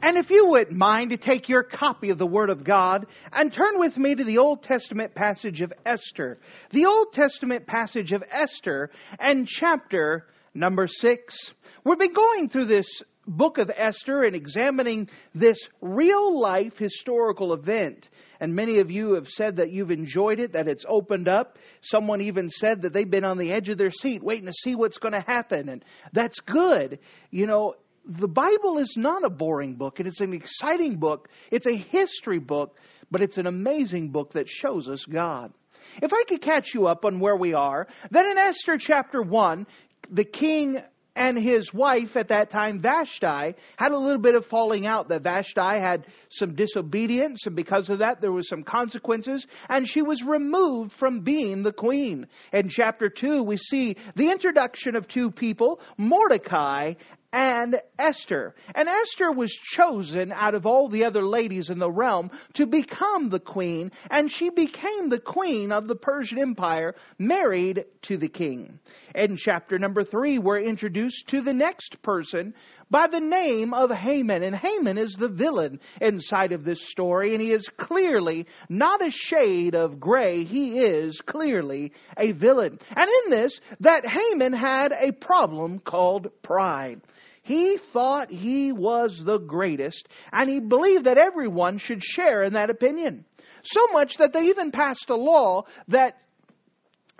And if you wouldn't mind to take your copy of the Word of God and turn with me to the Old Testament passage of Esther. The Old Testament passage of Esther and chapter number six. We've been going through this book of Esther and examining this real life historical event. And many of you have said that you've enjoyed it, that it's opened up. Someone even said that they've been on the edge of their seat waiting to see what's going to happen. And that's good. You know, the Bible is not a boring book. and It is an exciting book. It's a history book, but it's an amazing book that shows us God. If I could catch you up on where we are, then in Esther chapter 1, the king and his wife at that time, Vashti, had a little bit of falling out. That Vashti had some disobedience, and because of that, there was some consequences, and she was removed from being the queen. In chapter 2, we see the introduction of two people, Mordecai and Esther. And Esther was chosen out of all the other ladies in the realm to become the queen, and she became the queen of the Persian Empire, married to the king. In chapter number three, we're introduced to the next person by the name of Haman. And Haman is the villain inside of this story, and he is clearly not a shade of gray. He is clearly a villain. And in this, that Haman had a problem called pride. He thought he was the greatest, and he believed that everyone should share in that opinion. So much that they even passed a law that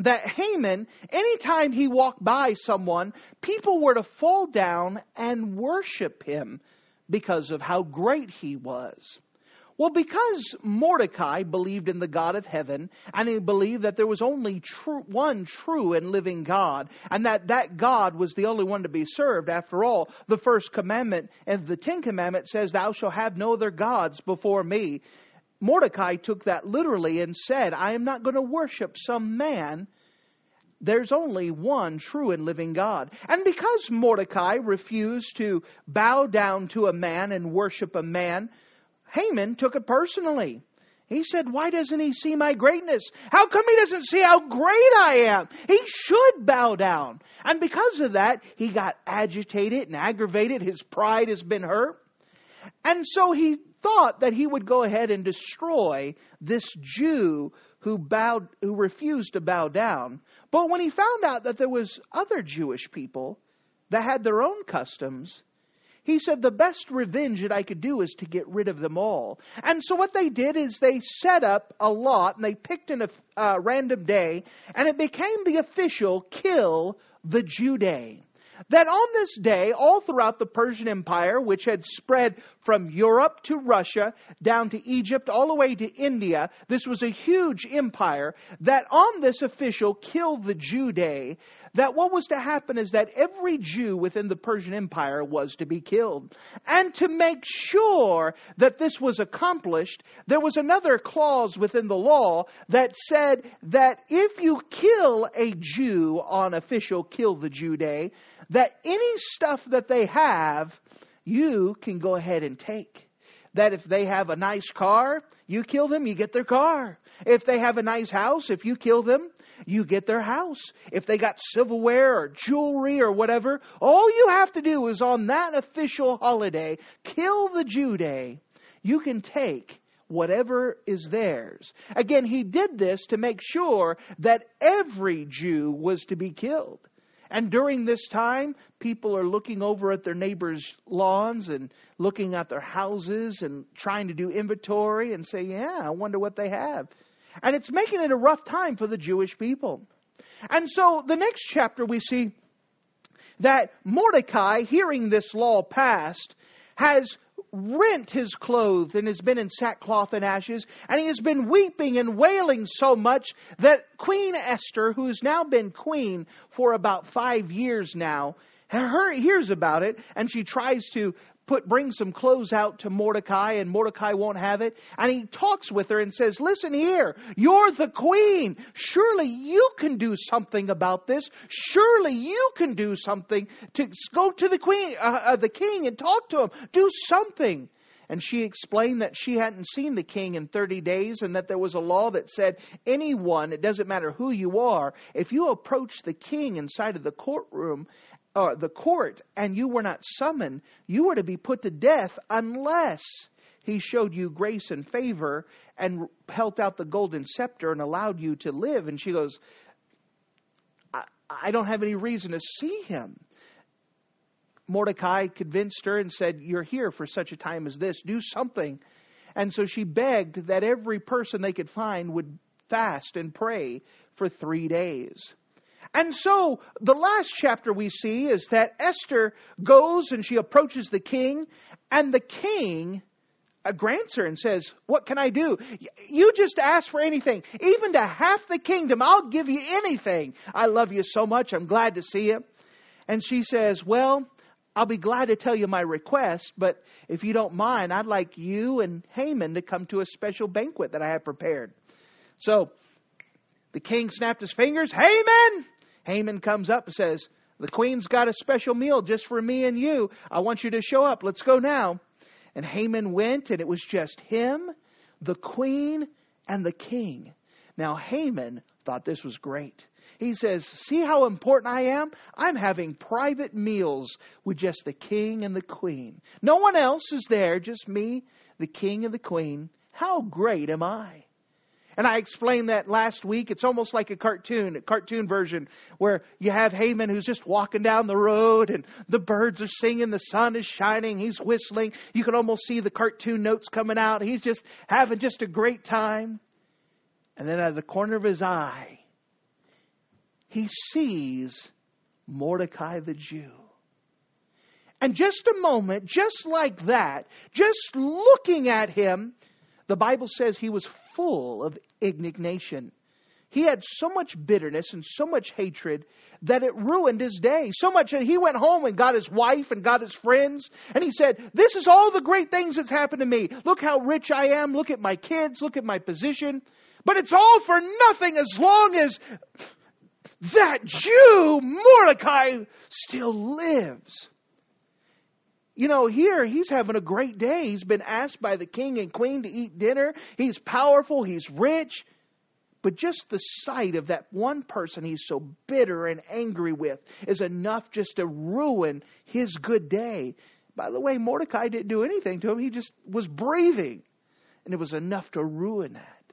that Haman, anytime he walked by someone, people were to fall down and worship him because of how great he was. Well, because Mordecai believed in the God of heaven, and he believed that there was only true, one true and living God, and that that God was the only one to be served. After all, the first commandment and the Ten Commandments says, Thou shalt have no other gods before me. Mordecai took that literally and said, I am not going to worship some man. There's only one true and living God. And because Mordecai refused to bow down to a man and worship a man, Haman took it personally. He said, Why doesn't he see my greatness? How come he doesn't see how great I am? He should bow down. And because of that, he got agitated and aggravated. His pride has been hurt. And so he thought that he would go ahead and destroy this Jew who bowed who refused to bow down. But when he found out that there was other Jewish people that had their own customs, he said, The best revenge that I could do is to get rid of them all. And so what they did is they set up a lot and they picked in a uh, random day, and it became the official kill the Jew day that on this day, all throughout the Persian Empire, which had spread from Europe to Russia, down to Egypt, all the way to India, this was a huge empire, that on this official kill the Jew day, that what was to happen is that every Jew within the Persian Empire was to be killed. And to make sure that this was accomplished, there was another clause within the law that said that if you kill a Jew on official kill the Jew day, that any stuff that they have, you can go ahead and take. That if they have a nice car, you kill them, you get their car. If they have a nice house, if you kill them, you get their house. If they got silverware or jewelry or whatever, all you have to do is on that official holiday, kill the Jew day. You can take whatever is theirs. Again, he did this to make sure that every Jew was to be killed. And during this time, people are looking over at their neighbors' lawns and looking at their houses and trying to do inventory and say, Yeah, I wonder what they have. And it's making it a rough time for the Jewish people. And so the next chapter we see that Mordecai, hearing this law passed, has rent his clothes and has been in sackcloth and ashes, and he has been weeping and wailing so much that Queen Esther, who has now been queen for about five years now, her, hears about it, and she tries to put bring some clothes out to Mordecai and Mordecai won't have it. And he talks with her and says, "Listen here, you're the queen. Surely you can do something about this. Surely you can do something to go to the queen, uh, uh, the king, and talk to him. Do something." And she explained that she hadn't seen the king in 30 days and that there was a law that said anyone, it doesn't matter who you are, if you approach the king inside of the courtroom the court and you were not summoned, you were to be put to death unless he showed you grace and favor and held out the golden scepter and allowed you to live. And she goes, I, I don't have any reason to see him. Mordecai convinced her and said, You're here for such a time as this. Do something. And so she begged that every person they could find would fast and pray for three days. And so the last chapter we see is that Esther goes and she approaches the king, and the king uh, grants her and says, What can I do? You just ask for anything. Even to half the kingdom, I'll give you anything. I love you so much. I'm glad to see you. And she says, Well, I'll be glad to tell you my request, but if you don't mind, I'd like you and Haman to come to a special banquet that I have prepared. So the king snapped his fingers. Haman! Haman comes up and says, The queen's got a special meal just for me and you. I want you to show up. Let's go now. And Haman went, and it was just him, the queen, and the king. Now, Haman thought this was great. He says, See how important I am? I'm having private meals with just the king and the queen. No one else is there, just me, the king and the queen. How great am I? And I explained that last week. It's almost like a cartoon, a cartoon version where you have Haman who's just walking down the road and the birds are singing, the sun is shining, he's whistling. You can almost see the cartoon notes coming out. He's just having just a great time. And then out of the corner of his eye, he sees Mordecai the Jew. And just a moment, just like that, just looking at him, the Bible says he was full of indignation. He had so much bitterness and so much hatred that it ruined his day. So much that he went home and got his wife and got his friends. And he said, This is all the great things that's happened to me. Look how rich I am. Look at my kids. Look at my position. But it's all for nothing as long as that Jew, Mordecai, still lives. You know, here he's having a great day. He's been asked by the king and queen to eat dinner. He's powerful, he's rich. But just the sight of that one person he's so bitter and angry with is enough just to ruin his good day. By the way, Mordecai didn't do anything to him, he just was breathing. And it was enough to ruin that.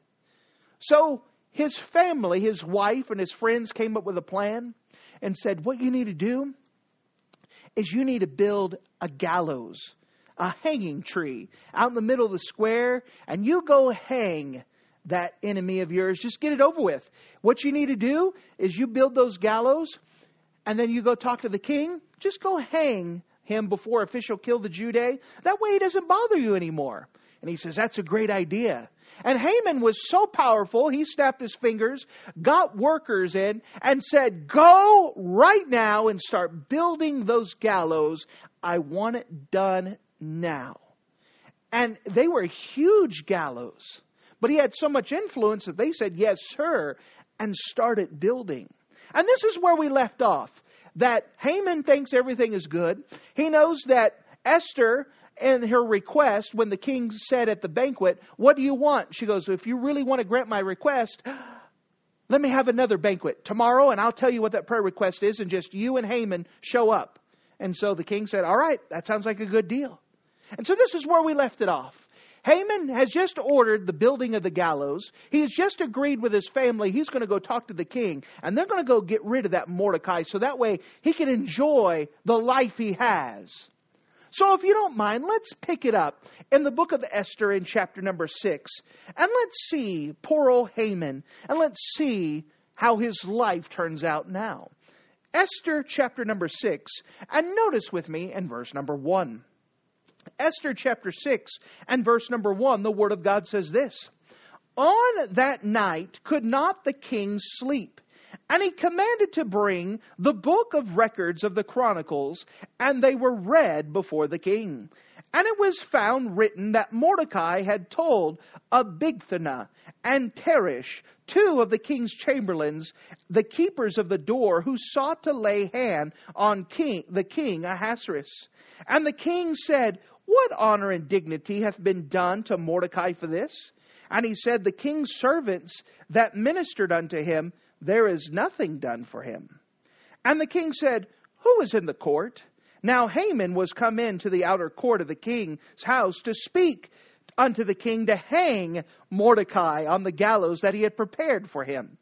So his family, his wife, and his friends came up with a plan and said, What you need to do is you need to build a gallows, a hanging tree out in the middle of the square, and you go hang that enemy of yours. Just get it over with. What you need to do is you build those gallows, and then you go talk to the king. Just go hang him before official kill the Jew day. That way he doesn't bother you anymore. And he says, That's a great idea. And Haman was so powerful, he snapped his fingers, got workers in, and said, Go right now and start building those gallows. I want it done now. And they were huge gallows. But he had so much influence that they said, Yes, sir, and started building. And this is where we left off. That Haman thinks everything is good. He knows that Esther and her request when the king said at the banquet, What do you want? She goes, If you really want to grant my request, let me have another banquet tomorrow, and I'll tell you what that prayer request is, and just you and Haman show up. And so the king said, All right, that sounds like a good deal. And so this is where we left it off. Haman has just ordered the building of the gallows. He has just agreed with his family he's going to go talk to the king, and they're going to go get rid of that Mordecai so that way he can enjoy the life he has. So, if you don't mind, let's pick it up in the book of Esther in chapter number six. And let's see poor old Haman, and let's see how his life turns out now. Esther chapter number six, and notice with me in verse number one. Esther chapter 6 and verse number 1, the Word of God says this On that night could not the king sleep, And he commanded to bring the book of records of the Chronicles, and they were read before the king. And it was found written that Mordecai had told Bigthana and Teresh, two of the king's chamberlains, the keepers of the door, who sought to lay hand on king, the king Ahasuerus. And the king said, What honor and dignity hath been done to Mordecai for this? And he said, The king's servants that ministered unto him, there is nothing done for him. And the king said, Who is in the court? Now Haman was come into the outer court of the king's house to speak unto the king to hang Mordecai on the gallows that he had prepared for him.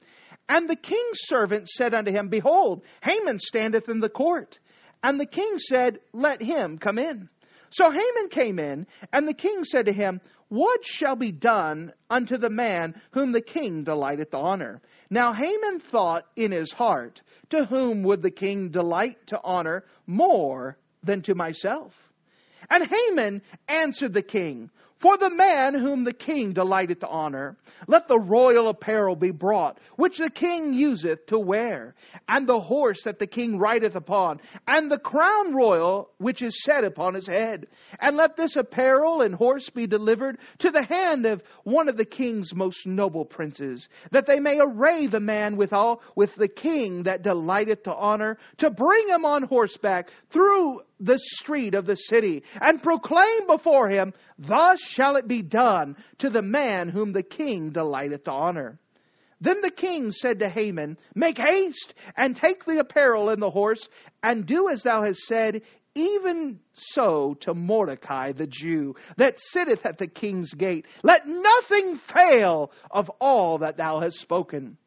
And the king's servant said unto him, Behold, Haman standeth in the court. And the king said, Let him come in. So Haman came in, and the king said to him, What shall be done unto the man whom the king delighteth to honor? Now Haman thought in his heart, to whom would the king delight to honor more than to myself? And Haman answered the king, for the man whom the king delighteth to honor, let the royal apparel be brought, which the king useth to wear, and the horse that the king rideth upon, and the crown royal which is set upon his head. And let this apparel and horse be delivered to the hand of one of the king's most noble princes, that they may array the man withal with the king that delighteth to honor, to bring him on horseback through the street of the city and proclaim before him, Thus shall it be done to the man whom the king delighteth to honor. Then the king said to Haman, Make haste and take the apparel and the horse, and do as thou hast said, even so to Mordecai the Jew, that sitteth at the king's gate. Let nothing fail of all that thou hast spoken.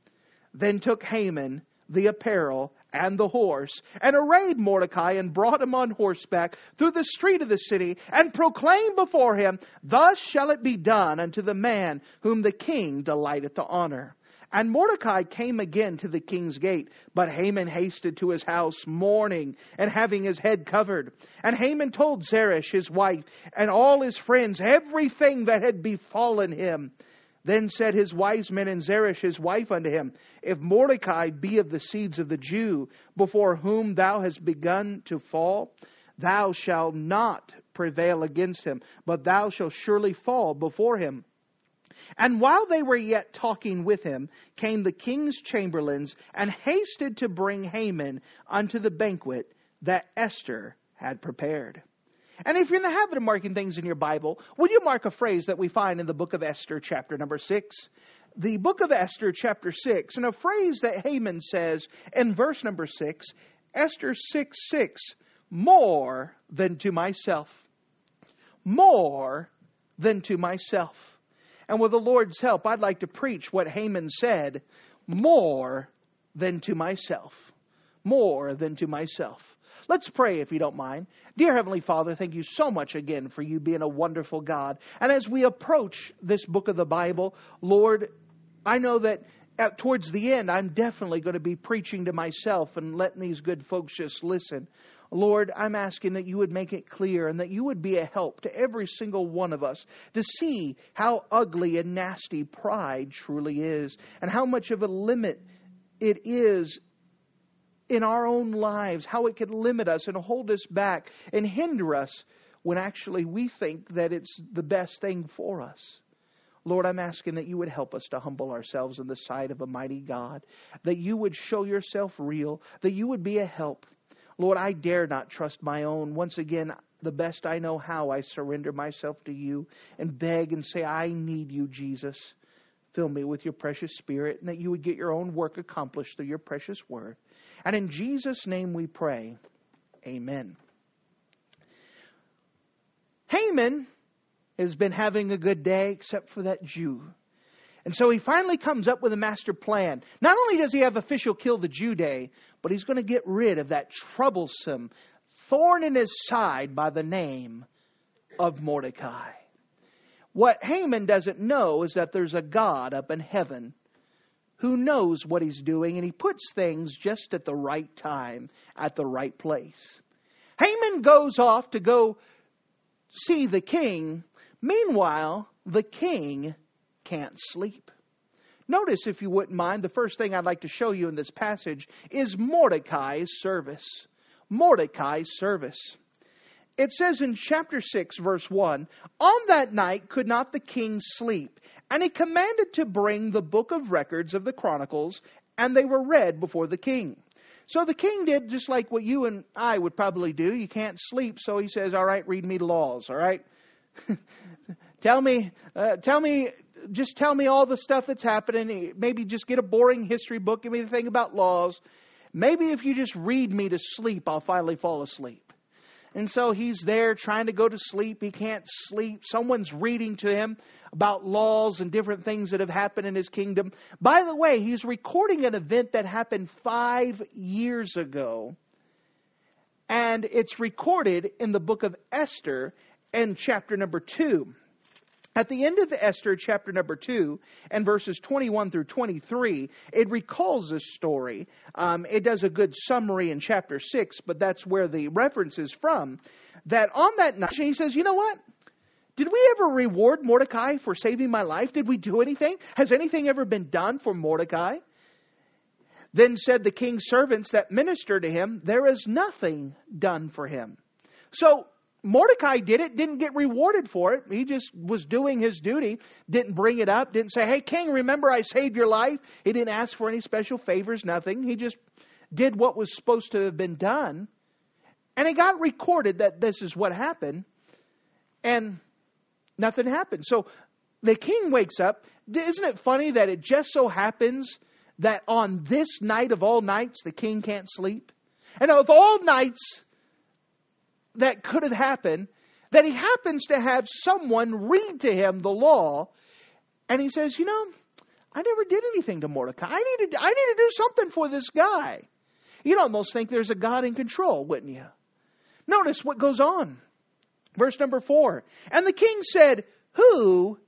Then took Haman the apparel and the horse, and arrayed Mordecai and brought him on horseback through the street of the city, and proclaimed before him, Thus shall it be done unto the man whom the king delighteth to honor. And Mordecai came again to the king's gate, but Haman hasted to his house, mourning and having his head covered. And Haman told Zeresh his wife and all his friends everything that had befallen him. Then said his wise men and Zeresh his wife unto him, If Mordecai be of the seeds of the Jew, before whom thou hast begun to fall, thou shalt not prevail against him, but thou shalt surely fall before him. And while they were yet talking with him, came the king's chamberlains and hasted to bring Haman unto the banquet that Esther had prepared. And if you're in the habit of marking things in your Bible, would you mark a phrase that we find in the book of Esther, chapter number 6? The book of Esther, chapter 6, and a phrase that Haman says in verse number 6, Esther 6 6, more than to myself. More than to myself. And with the Lord's help, I'd like to preach what Haman said more than to myself. More than to myself. Let's pray if you don't mind. Dear Heavenly Father, thank you so much again for you being a wonderful God. And as we approach this book of the Bible, Lord, I know that at, towards the end, I'm definitely going to be preaching to myself and letting these good folks just listen. Lord, I'm asking that you would make it clear and that you would be a help to every single one of us to see how ugly and nasty pride truly is and how much of a limit it is in our own lives, how it could limit us and hold us back and hinder us when actually we think that it's the best thing for us. Lord, I'm asking that you would help us to humble ourselves in the sight of a mighty God, that you would show yourself real, that you would be a help. Lord, I dare not trust my own. Once again, the best I know how, I surrender myself to you and beg and say, I need you, Jesus. Fill me with your precious spirit, and that you would get your own work accomplished through your precious word. And in Jesus' name we pray. Amen. Haman has been having a good day except for that Jew. And so he finally comes up with a master plan. Not only does he have official kill the Jew day, but he's going to get rid of that troublesome thorn in his side by the name of Mordecai. What Haman doesn't know is that there's a God up in heaven who knows what he's doing and he puts things just at the right time, at the right place. Haman goes off to go see the king. Meanwhile, the king can't sleep. Notice, if you wouldn't mind, the first thing I'd like to show you in this passage is Mordecai's service. Mordecai's service. It says in chapter 6, verse 1 On that night could not the king sleep, and he commanded to bring the book of records of the Chronicles, and they were read before the king. So the king did just like what you and I would probably do. You can't sleep, so he says, All right, read me the laws, all right? tell me, uh, tell me, just tell me all the stuff that's happening. Maybe just get a boring history book, give me the thing about laws. Maybe if you just read me to sleep, I'll finally fall asleep. And so he's there trying to go to sleep. He can't sleep. Someone's reading to him about laws and different things that have happened in his kingdom. By the way, he's recording an event that happened five years ago. And it's recorded in the book of Esther in chapter number two. At the end of Esther, chapter number 2, and verses 21 through 23, it recalls this story. Um, it does a good summary in chapter 6, but that's where the reference is from. That on that night, he says, You know what? Did we ever reward Mordecai for saving my life? Did we do anything? Has anything ever been done for Mordecai? Then said the king's servants that minister to him, There is nothing done for him. So Mordecai did it, didn't get rewarded for it. He just was doing his duty, didn't bring it up, didn't say, Hey, king, remember I saved your life? He didn't ask for any special favors, nothing. He just did what was supposed to have been done. And it got recorded that this is what happened, and nothing happened. So the king wakes up. Isn't it funny that it just so happens that on this night of all nights, the king can't sleep? And of all nights, that could have happened that he happens to have someone read to him the law and he says, "You know, I never did anything to Mordecai. I need to I need to do something for this guy." You'd almost think there's a God in control, wouldn't you? Notice what goes on. Verse number 4. And the king said, "Who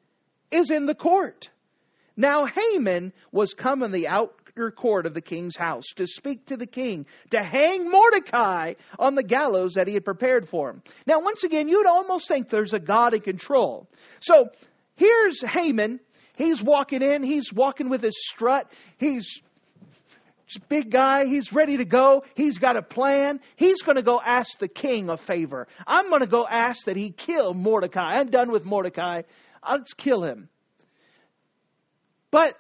is in the court?" Now Haman was come in the out court of the king's house to speak to the king, to hang Mordecai on the gallows that he had prepared for him. Now, once again, you'd almost think there's a God in control. So here's Haman. He's walking in, he's walking with his strut, he's big guy. He's ready to go. He's got a plan. He's going to go ask the king a favor. I'm going to go ask that he kill Mordecai. I'm done with Mordecai. Let's kill him. But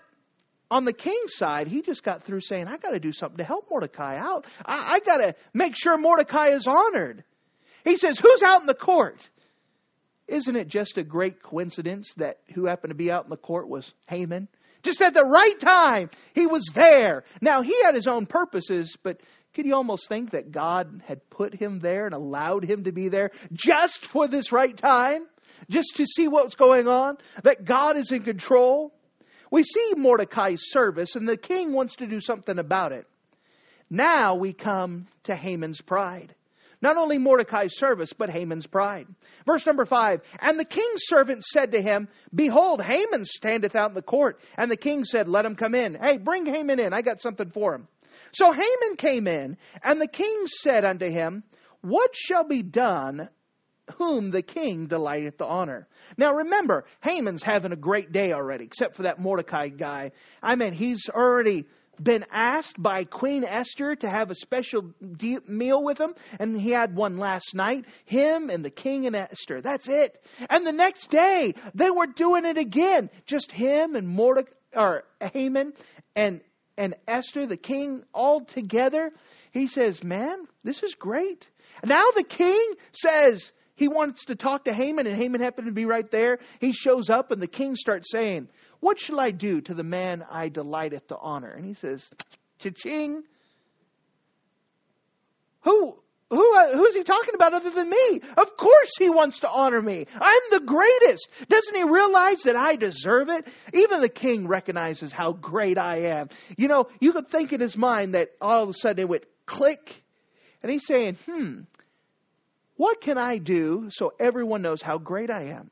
on the king's side, he just got through saying, I got to do something to help Mordecai out. I, I got to make sure Mordecai is honored. He says, Who's out in the court? Isn't it just a great coincidence that who happened to be out in the court was Haman? Just at the right time, he was there. Now, he had his own purposes, but could you almost think that God had put him there and allowed him to be there just for this right time? Just to see what's going on? That God is in control? We see Mordecai's service, and the king wants to do something about it. Now we come to Haman's pride. Not only Mordecai's service, but Haman's pride. Verse number five. And the king's servant said to him, Behold, Haman standeth out in the court. And the king said, Let him come in. Hey, bring Haman in. I got something for him. So Haman came in, and the king said unto him, What shall be done whom the king delighteth to honor. Now remember, Haman's having a great day already, except for that Mordecai guy. I mean, he's already been asked by Queen Esther to have a special meal with him, and he had one last night. Him and the king and Esther. That's it. And the next day, they were doing it again. Just him and Mordecai, or Haman and and Esther, the king, all together. He says, "Man, this is great." Now the king says, he wants to talk to Haman, and Haman happened to be right there. He shows up, and the king starts saying, What shall I do to the man I delighteth to honor? And he says, Cha-ching. Who, who, uh, who's he talking about other than me? Of course he wants to honor me. I'm the greatest. Doesn't he realize that I deserve it? Even the king recognizes how great I am. You know, you could think in his mind that all of a sudden it would click. And he's saying, hmm, what can I do so everyone knows how great I am?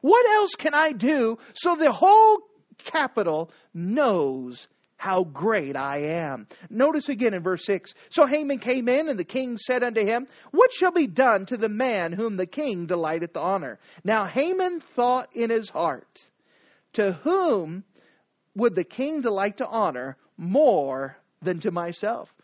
What else can I do so the whole capital knows how great I am. Notice again in verse 6. So Haman came in, and the king said unto him, What shall be done to the man whom the king delighteth to honor? Now Haman thought in his heart, To whom would the king delight to honor more than to myself?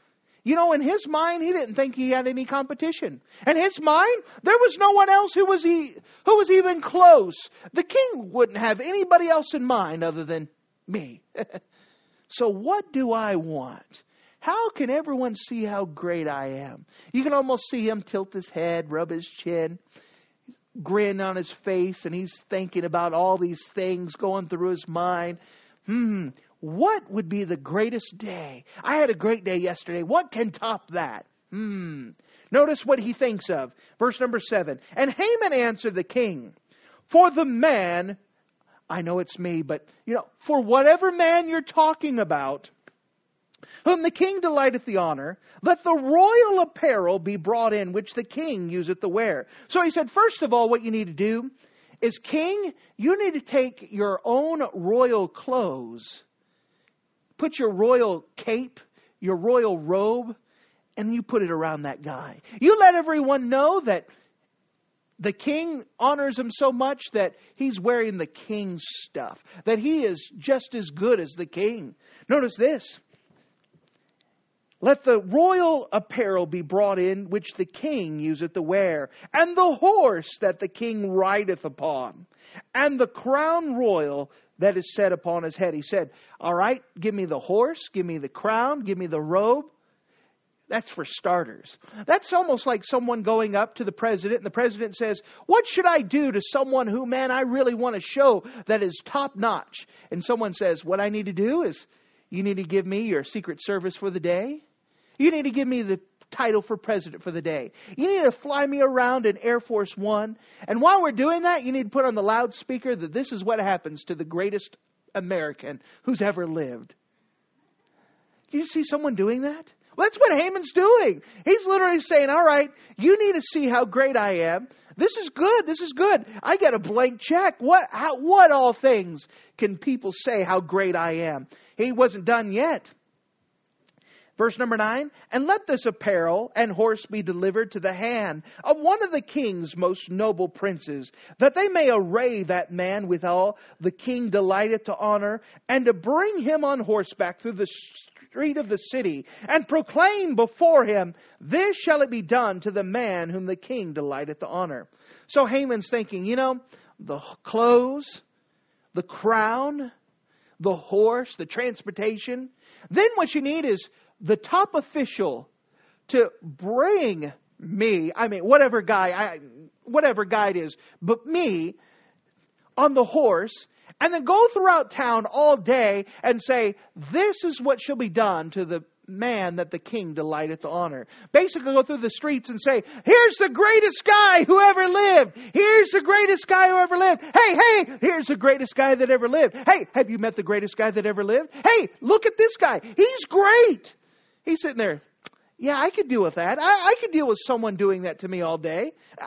You know, in his mind, he didn't think he had any competition. In his mind, there was no one else who was he, who was even close. The king wouldn't have anybody else in mind other than me. so what do I want? How can everyone see how great I am? You can almost see him tilt his head, rub his chin, grin on his face, and he's thinking about all these things going through his mind. Hmm, what would be the greatest day? I had a great day yesterday. What can top that? Hmm. Notice what he thinks of. Verse number seven. And Haman answered the king, For the man, I know it's me, but, you know, for whatever man you're talking about, whom the king delighteth the honor, let the royal apparel be brought in, which the king useth to wear. So he said, first of all, what you need to do is, king, you need to take your own royal clothes put your royal cape, your royal robe, and you put it around that guy. You let everyone know that the king honors him so much that he's wearing the king's stuff, that he is just as good as the king. Notice this. Let the royal apparel be brought in, which the king useth to wear, and the horse that the king rideth upon, and the crown royal that is set upon his head. He said, All right, give me the horse, give me the crown, give me the robe. That's for starters. That's almost like someone going up to the president, and the president says, What should I do to someone who, man, I really want to show that is top notch? And someone says, What I need to do is, you need to give me your Secret Service for the day. You need to give me the title for president for the day. You need to fly me around in Air Force One. And while we're doing that, you need to put on the loudspeaker that this is what happens to the greatest American who's ever lived. Do you see someone doing that? Well, that's what Haman's doing. He's literally saying, All right, you need to see how great I am. This is good. This is good. I get a blank check. What, how, what all things can people say how great I am? He wasn't done yet. Verse number nine, and let this apparel and horse be delivered to the hand of one of the king's most noble princes, that they may array that man withal the king delighteth to honor, and to bring him on horseback through the street of the city, and proclaim before him, This shall it be done to the man whom the king delighteth to honor. So Haman's thinking, you know, the clothes, the crown, the horse, the transportation. Then what you need is the top official to bring me, I mean, whatever guy, I, whatever guy it is, but me on the horse, and then go throughout town all day and say, This is what shall be done to the man that the king delighteth to honor. Basically, go through the streets and say, Here's the greatest guy who ever lived. Here's the greatest guy who ever lived. Hey, hey, here's the greatest guy that ever lived. Hey, have you met the greatest guy that ever lived? Hey, look at this guy. He's great. He's sitting there. Yeah, I could deal with that. I, I could deal with someone doing that to me all day.